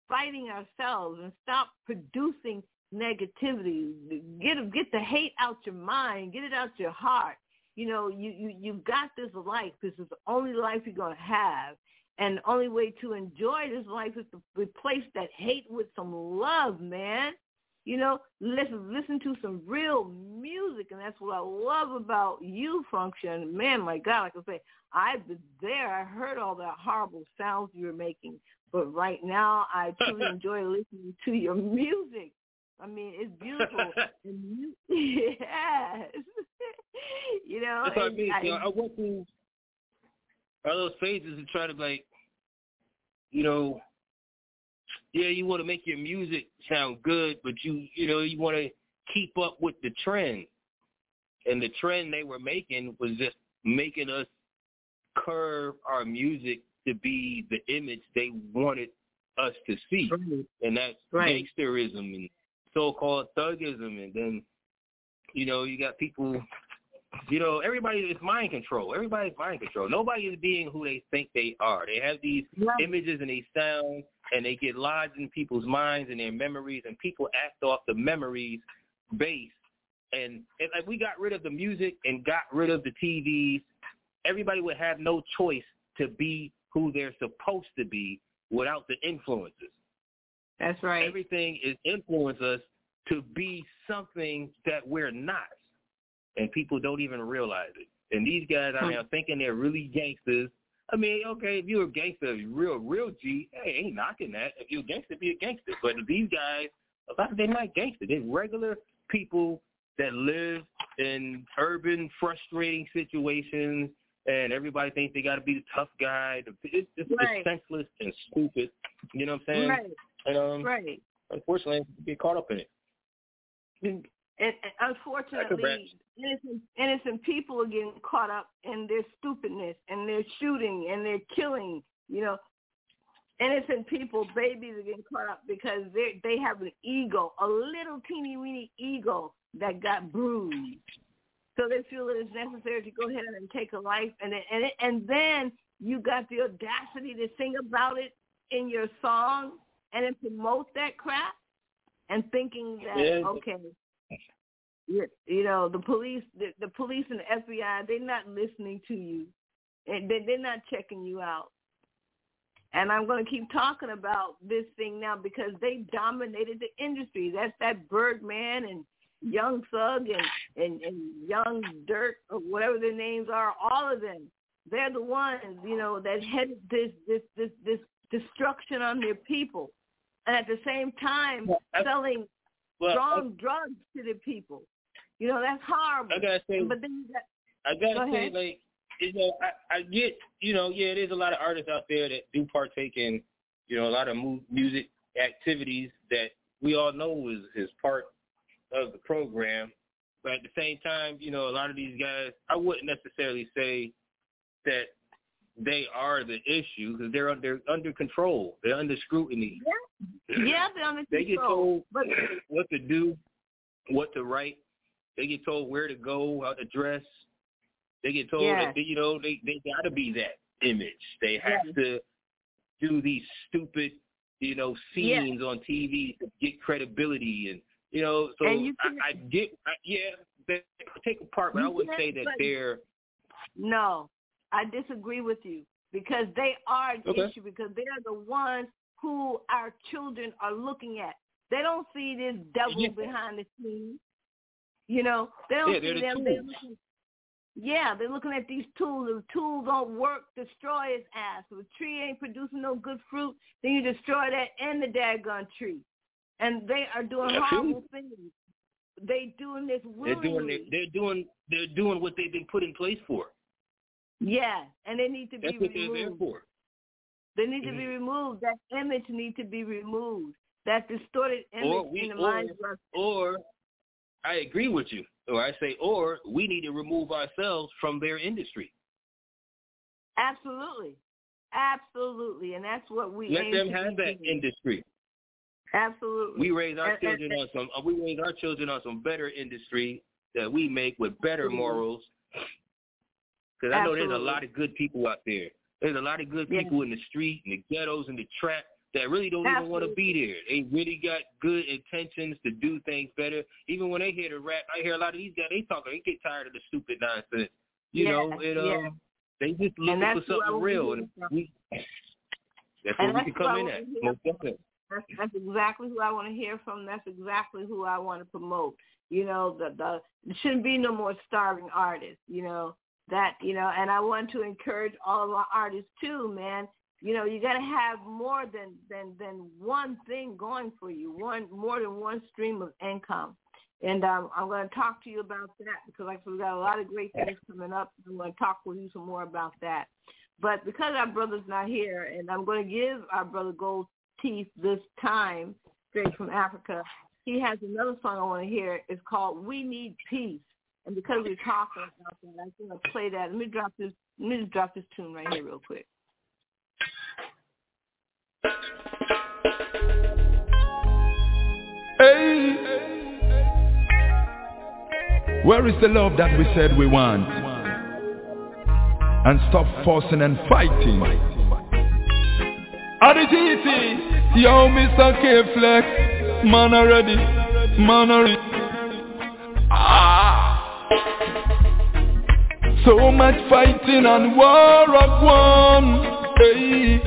fighting ourselves and stop producing negativity. Get get the hate out your mind, get it out your heart. You know, you you you've got this life. This is the only life you're gonna have, and the only way to enjoy this life is to replace that hate with some love, man. You know, listen listen to some real music, and that's what I love about you, Function. Man, my God, like I say, I've been there. I heard all that horrible sounds you were making, but right now I truly enjoy listening to your music. I mean, it's beautiful. and you, yes, you know. That's what I mean. I, you know, I went through all those phases and try to like, you know, yeah, you want to make your music sound good, but you you know you want to keep up with the trend, and the trend they were making was just making us curve our music to be the image they wanted us to see, Right. and that's Right. gangsterism and so-called thugism, and then you know you got people. You know, everybody is mind control. Everybody's mind control. Nobody is being who they think they are. They have these Right. images and these sounds, and they get lodged in people's minds and their memories, and people act off the memories base. And, and like we got rid of the music and got rid of the TVs, everybody would have no choice to be who they're supposed to be without the influences. That's right. Everything is influence us to be something that we're not, and people don't even realize it. And these guys out here thinking they're really gangsters. I mean, okay, if you're a gangster, real, real G, hey, ain't knocking that. If you're a gangster, be a gangster. But these guys, a lot of they're not gangster. They're regular people that live in urban, frustrating situations, and everybody thinks they got to be the tough guy. It's, it's, Right. it's senseless and stupid. You know what I'm saying? Right. And um, Right. unfortunately, you get caught up in it. And, and unfortunately, innocent, innocent people are getting caught up in their stupidness and their shooting and their killing. You know, innocent people, babies are getting caught up because they they have an ego, a little teeny weeny ego that got bruised. So they feel it's necessary to go ahead and take a life, and then, and it, and then you got the audacity to sing about it in your song and then promote that crap, and thinking that okay, you, you know the police, the, the police and the FBI, they're not listening to you, and they, they're not checking you out. And I'm going to keep talking about this thing now because they dominated the industry. That's that Birdman and Young Thug and, and, and Young Dirt or whatever their names are, all of them. They're the ones, you know, that headed this this this this destruction on their people. And at the same time selling Well, strong drugs to the people. You know, that's horrible. I, gotta say, but then you got I gotta Go say, ahead. like, you know, I, I get, you know, yeah, there's a lot of artists out there that do partake in, you know, a lot of mu- music activities that we all know is is part of the program. But at the same time, you know, a lot of these guys, I wouldn't necessarily say that they are the issue because they're under under control. They're under scrutiny. yeah, yeah they're under control. They get told but what to do, what to write. They get told where to go, how to dress. They get told Yes. that you know they they got to be that image. They have to do these stupid you know Yes. scenes on TV to get credibility and you know. So you can- I, I get I, yeah they take a part, but I wouldn't say that they're No, I disagree with you because they are the Okay. issue because they are the ones who our children are looking at. They don't see this devil Yeah. behind the scenes. You know, they don't Yeah, see they're the them. They're looking, yeah, they're looking at these tools. If tools don't work, destroy its ass. If a tree ain't producing no good fruit, then you destroy that and the daggone tree. And they are doing you. horrible things. They doing this they're willingly. doing they're, they're doing they're doing what they've been put in place for. Yeah, and they need to That's be what they're removed. there for. They need to be Mhm. removed. That image need to be removed. That distorted image we- in the mind. or- minds of our Or I agree with you. Or I say, or we need to remove ourselves from their industry. Absolutely. Absolutely. And that's what we Let them have that doing. industry. Absolutely. We raise our And- and- children on some. We raise our children on some better industry that we make with better Absolutely. morals. Because I know there's a lot of good people out there. There's a lot of good Yeah. people in the street, in the ghettos, in the trap that really don't even want to be there. They really got good intentions to do things better. Even when they hear the rap, I hear a lot of these guys. They talk. They get tired of the stupid nonsense. You Yeah, know, it, um, yeah. they just looking for something real, and we. That's And where we that's can come in at. Most definitely. That's, that's exactly who I want to hear from. That's exactly who I want to promote. You know, the the there shouldn't be no more starving artists. You know that you know, and I want to encourage all of our artists too, man. You know, you got to have more than than than one thing going for you. One more than one stream of income. And um, I'm going to talk to you about that because like we've got a lot of great things coming up. I'm going to talk with you some more about that. But because our brother's not here, and I'm going to give our brother Gold Teeth this time, straight from Africa, he has another song I want to hear. It's called "We Need Peace," and because we're talking about that, I'm going to play that. Let me drop this. Let me just drop this tune right here real quick. Hey, where is the love that we said we want? And stop forcing and fighting. Adi GT, yo, Mr. K-Flex, man already, man already. Ah. So much fighting and war of one. Hey.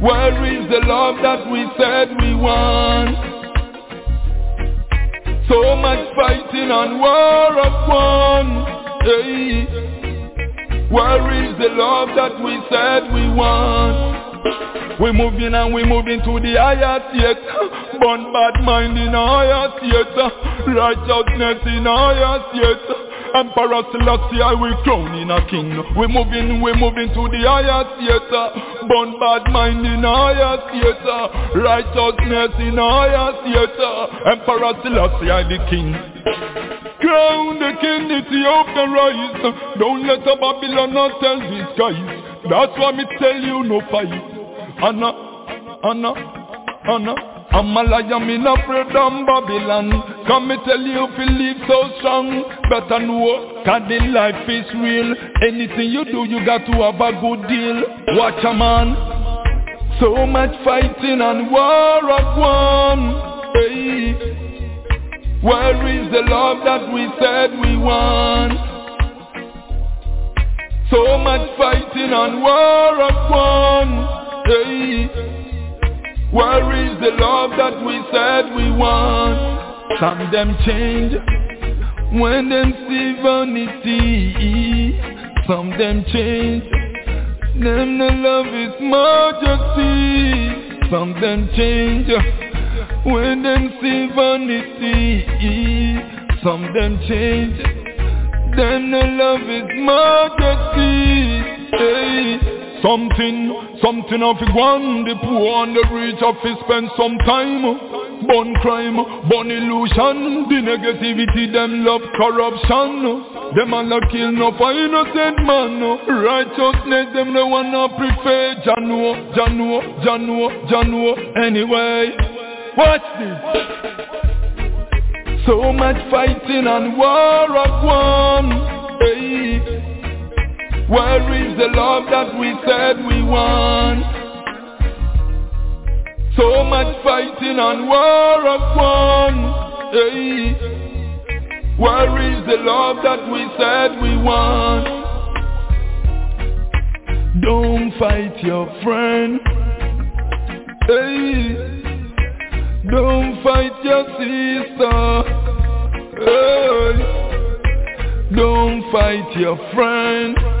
Where is the love that we said we want? So much fighting and war one. Hey. Where is the love that we said we want? We moving and we moving to the higher state. Born bad mind in higher state. Righteousness in higher state. Emperor Selassie, I will crown in a king. We moving, we moving to the higher theater. Born bad mind in higher theater. Righteousness in higher theater. Emperor Selassie, I the king. Crown the king, Ethiopia rise. Don't let a Babylon not tell these guys. That's why me tell you no fight. Anna, Anna, Anna. I'm a lion, me not afraid of Babylon Come me tell you if you live so strong Better know, cause the life is real Anything you do, you got to have a good deal Watch a man So much fighting and war of one hey. Where is the love that we said we want? So much fighting and war of one hey. Where is the love that we said we want? Some them change when them see vanity. Some them change. Them no love is majesty. Some them change when them see vanity. Some them change. Them no love is majesty. Hey. Something, something of one The poor and the rich have to spend some time. Burn crime, burn illusion The negativity, them love corruption. Them all a kill no for innocent man. Righteousness, them no wanna prefer. Jano, Jano, Jano, Jano Anyway, watch this. So much fighting and war of one. Hey. Where is the love that we said we want? So much fighting and war of one. Hey. Where is the love that we said we want? Don't fight your friend. Hey. Don't fight your sister. Hey. Don't fight your friend.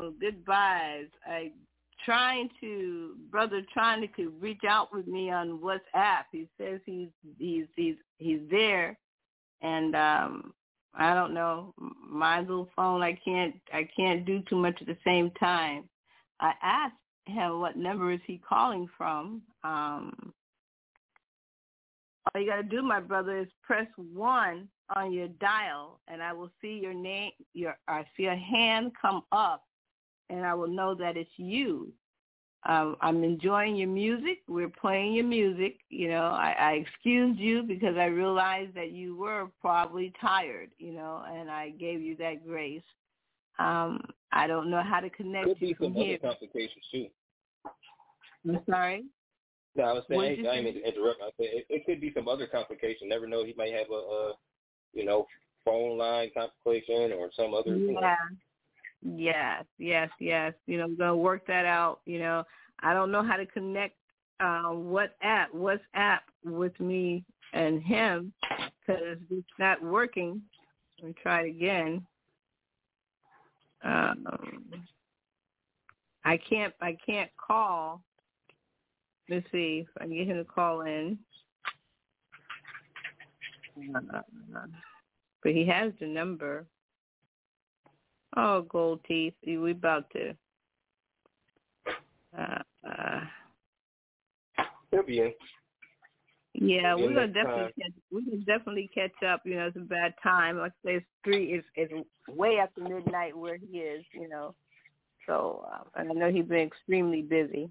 Now. Goodbyes. I trying to brother trying to reach out with me on WhatsApp. He says he's he's he's he's there, and um I don't know my little phone. I can't I can't do too much at the same time. I asked him what number is he calling from. Um all you got to do, my brother, is press one on your dial, and I will see your name. Your I see a hand come up, and I will know that it's you. Um, I'm enjoying your music. We're playing your music. You know, I, I excused you because I realized that you were probably tired. You know, and I gave you that grace. Um, I don't know how to connect Could you be from some here. other complications too. I'm sorry. No, I was saying, I, I didn't mean to interrupt. I said it, it could be some other complication. Never know. He might have a, uh, you know, phone line complication or some other. You know, Yeah. Yes, yes, yes. You know, gonna work that out. You know, I don't know how to connect um, WhatsApp, WhatsApp with me and him because it's not working. Let me try it again. Um, I can't. I can't call. Let's see if I can get him to call in. Uh, but he has the number. Oh, gold teeth. We about to. Uh, uh, he'll be in. yeah, we're gonna definitely time. catch. We can definitely catch up. You know, it's a bad time. Like I say, it's three. It's it's way after midnight where he is. You know, so uh, and I know he's been extremely busy.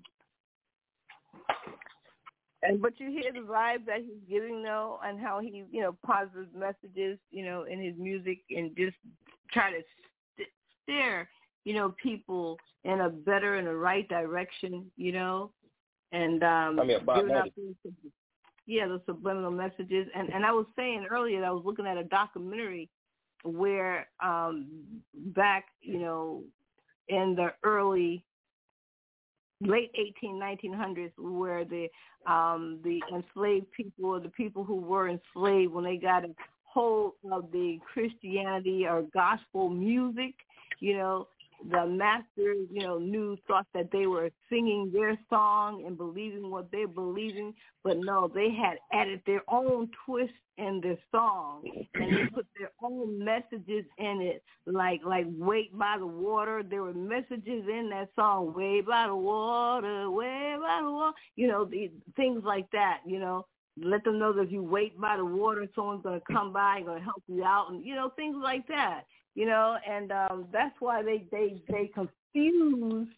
And but you hear the vibe that he's giving though, and how he, you know, positive messages, you know, in his music, and just try to steer, you know, people in a better and a right direction, you know, and um, I mean, giving out Marley. those, yeah, the subliminal messages. And and I was saying earlier that I was looking at a documentary where um back, you know, in the early late 18 1900s where the um the enslaved people or the people who were enslaved when they got a hold of the christianity or gospel music you know the masters you know knew thought that they were singing their song and believing what they're believing but no they had added their own twist in their song and they put their own messages in it. Like like wait by the water there were messages in that song way by the water way by the water you know the things like that you know. Let them know that if you wait by the water someone's to come by and to help you out and you know things like that you know and um that's why they they they confused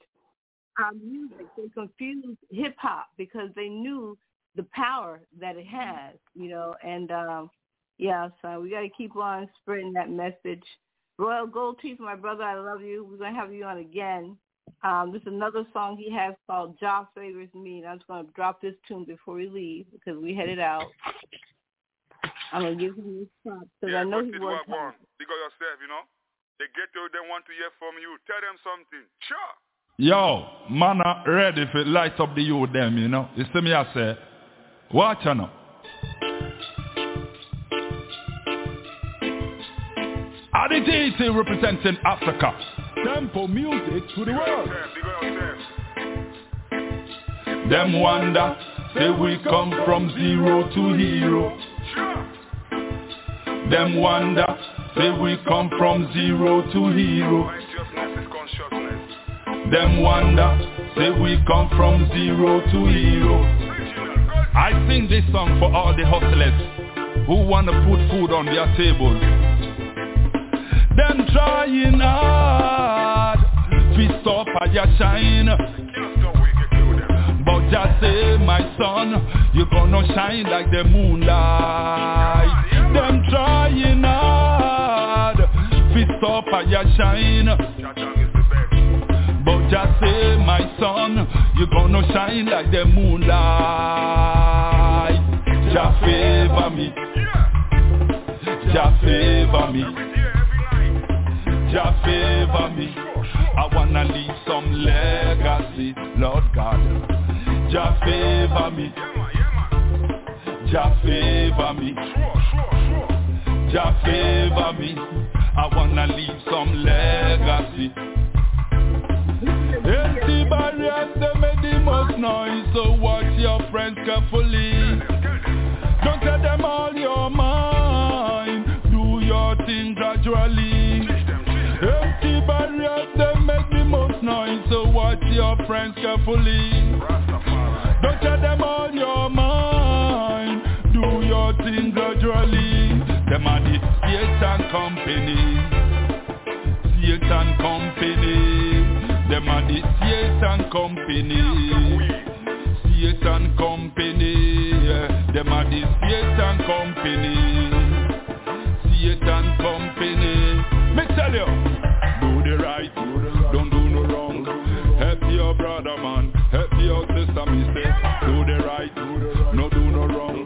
our music. They confused hip hop because they knew the power that it has you know and um yeah so we got to keep on spreading that message. Royal gold teeth my brother i love you. We're to have you on again. Um this is another song he has called Jah favors me and i'm just to drop this tune before we leave because we headed out i'm going to give him this props because yeah, i know but he it worked work hard one. Because yourself, you know. They get you, they want to hear from you. Tell them something. Sure. Yo, man, I ready for light up the youth them, you know. You see me, I say, watch out now. RDGC representing Africa. Tempo music to the world. Yourself, big yourself. Them wonder, say we come from zero to hero. Them wonder, say we come from zero to hero. Them wonder, say we come from zero to hero. I sing this song for all the hustlers who wanna put food on their table. Them trying hard, fist up at your shine. Stop we. But just say, my son, you gonna shine like the moonlight. Trying hard, fist up your shine. But just say, my son, you gonna shine like the moonlight. Jah favor me. Jah favor me. Jah favor me. I wanna leave some legacy, Lord God. Jah favor me. Jah favor me, Sure, sure, sure. Jah favor me. I wanna leave some legacy. Empty barriers, they make the most noise, so watch your friends carefully. Don't tell them all your mind, do your thing gradually. Empty barriers, they make the most noise, so watch your friends carefully. Don't tell them all your mind, do your thing gradually. Them are the Satan company. Satan company. Them are the Satan company. Satan company. Them are the Satan company. Satan company. Me tell you, do the right, don't do no wrong. Help your brother man, help your sister me say, do the right, no do no wrong.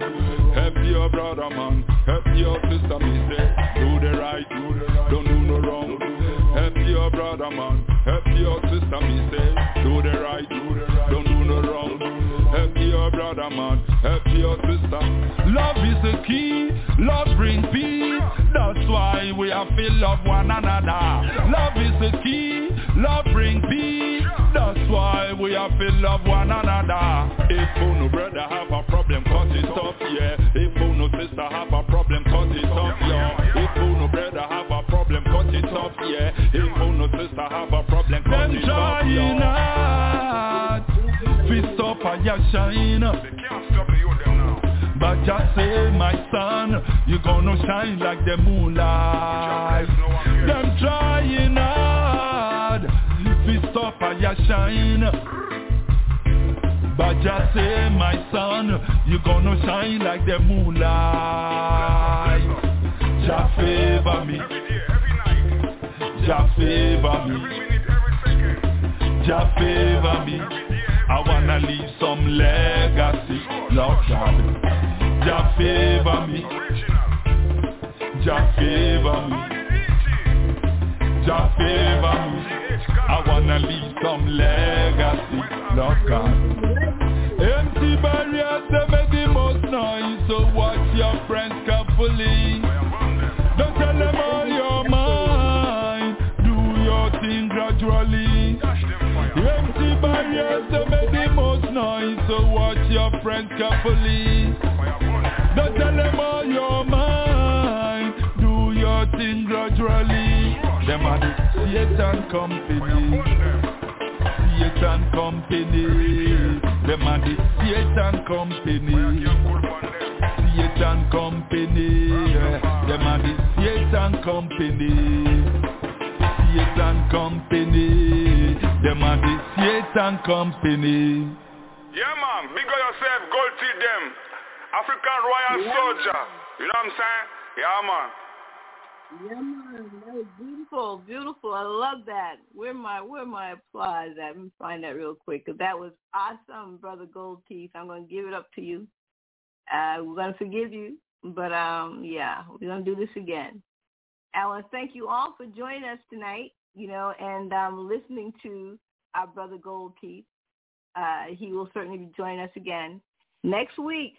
Help your brother man, brother man, help your sister me say, do the right, don't do no wrong. Help your brother man, help your sister. Love is the key, love bring peace. That's why we have to love one another. Love is the key, love bring peace. That's why we have to love one another. If you no brother have a problem, cut it off, yeah. If you no sister have a problem, yeah. If you no sister have a problem, off, yeah. Fist up and ya shine. But just say my son You gonna shine like the moonlight. Them trying hard Fist up and ya shine. But just say my son You gonna shine like the moonlight. Jah favor me Jah favor me Jah favor me I wanna leave some legacy, Lord God. Jah favor me, Jah favor me, Jah favor me. I wanna leave some legacy, Lord God. Empty barriers they make the most noise, so watch your friends carefully. Gradually. Empty barriers they make the most noise, so watch your friends carefully. Don't tell them all your mind, do your thing gradually. Them are the Satan company, Satan company. Them are the Satan company, Satan company. Them are the Satan company. Satan company. Them are the Satan company. Yeah, man. Big up yourself. Gold teeth them. African Royal Yeah. Soldier. You know what I'm saying? Yeah, man. Yeah, man, that was beautiful, beautiful. I love that. Where my where my applause at? Let me find that real quick because that was awesome, brother Gold Teeth. I'm gonna give it up to you. Uh, we're gonna forgive you, but um, yeah, we're gonna do this again. Alan, thank you all for joining us tonight. You know, and um, listening to our brother Gold Teeth. Uh, he will certainly be joining us again next week.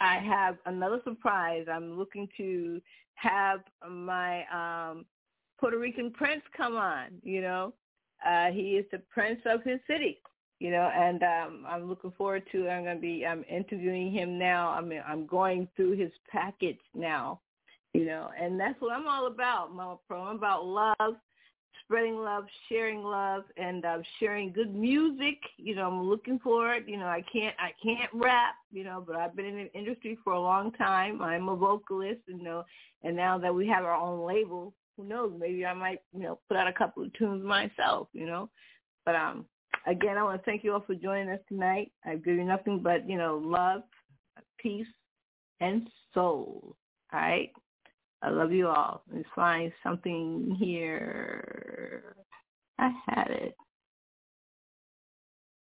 I have another surprise. I'm looking to have my um Puerto Rican prince come on, you know. Uh he is the prince of his city, you know, and um I'm looking forward to I'm going to be I'm interviewing him now. I mean I'm going through his package now, you know, and that's what I'm all about, Mama Pearl. I'm about love, spreading love, sharing love, and uh, sharing good music. You know, I'm looking for it. You know, I can't I can't rap, you know, but I've been in the industry for a long time. I'm a vocalist, you know, and now that we have our own label, who knows? Maybe I might, you know, put out a couple of tunes myself, you know. But um, again, I want to thank you all for joining us tonight. I give you nothing but you know love, peace, and soul. All right. I love you all. Let's find something here. I had it.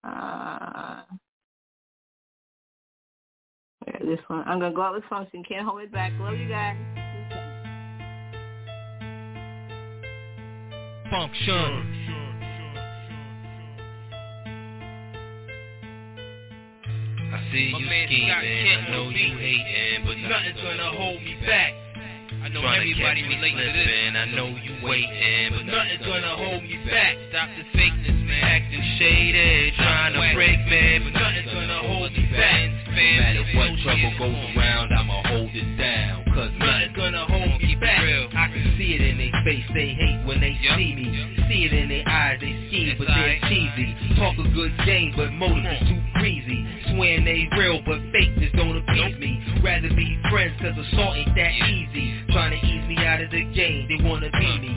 Uh, this one. I'm gonna go out with function. Can't hold it back. Love you guys. Function. I see you scheming, I know you hating, but Nothing's gonna hold me back. I know everybody relates to this. I know you waiting, but nothing's gonna hold me back. Stop the fakeness, man. Acting shady, trying to break me, but nothing's gonna hold me back. No matter what trouble goes around, I'ma hold it down. Cause nothing's gonna hold me back. I can see it in their face, they hate when they see me. See it in their eyes, they scheme, but they're cheesy. Talk a good game, but motives is too crazy. Swearing they real, but fake is friends, cause assault ain't that easy. Trying to ease me out of the game, they wanna be me.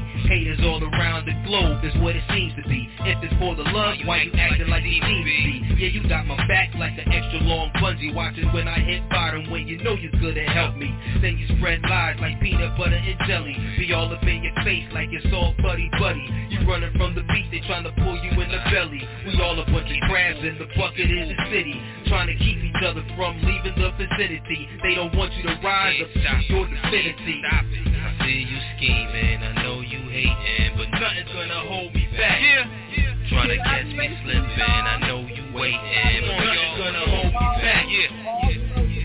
Globe is what it seems to be. If it's for the love, why you acting like seem to be? Yeah, you got my back like an extra long bungee. Watching when I hit bottom when you know you're to help me. Then you spread lies like peanut butter and jelly. Be all up in your face like it's all buddy buddy. You running from the beat, they trying to pull you in the belly. We all a bunch of crabs in the bucket in the city. Trying to keep each other from leaving the vicinity. They don't want you to rise up to your divinity. Stop it. I see you scheming, I know you hating, but nothing's gonna hold me back. Yeah. Trying to catch me slipping, I know you waiting, but nothing's gonna hold me back. Yeah.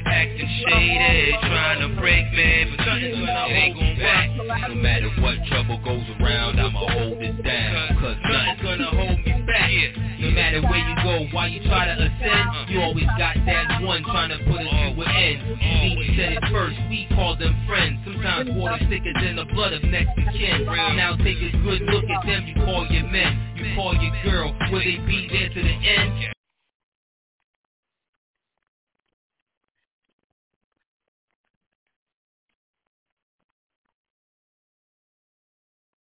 Acting shady, trying to break me, but nothing's gonna hold me back. No matter what trouble goes around, I'ma hold it down. Cause Nothing's gonna hold me back. no matter where you go, while you try to ascend, uh. you always got that one trying to put us to an end. We said it first, we call them friends. Sometimes water thicker than the blood of next of kin. Now take a good look at them, you call your men. You call your girl, will they be there to the end?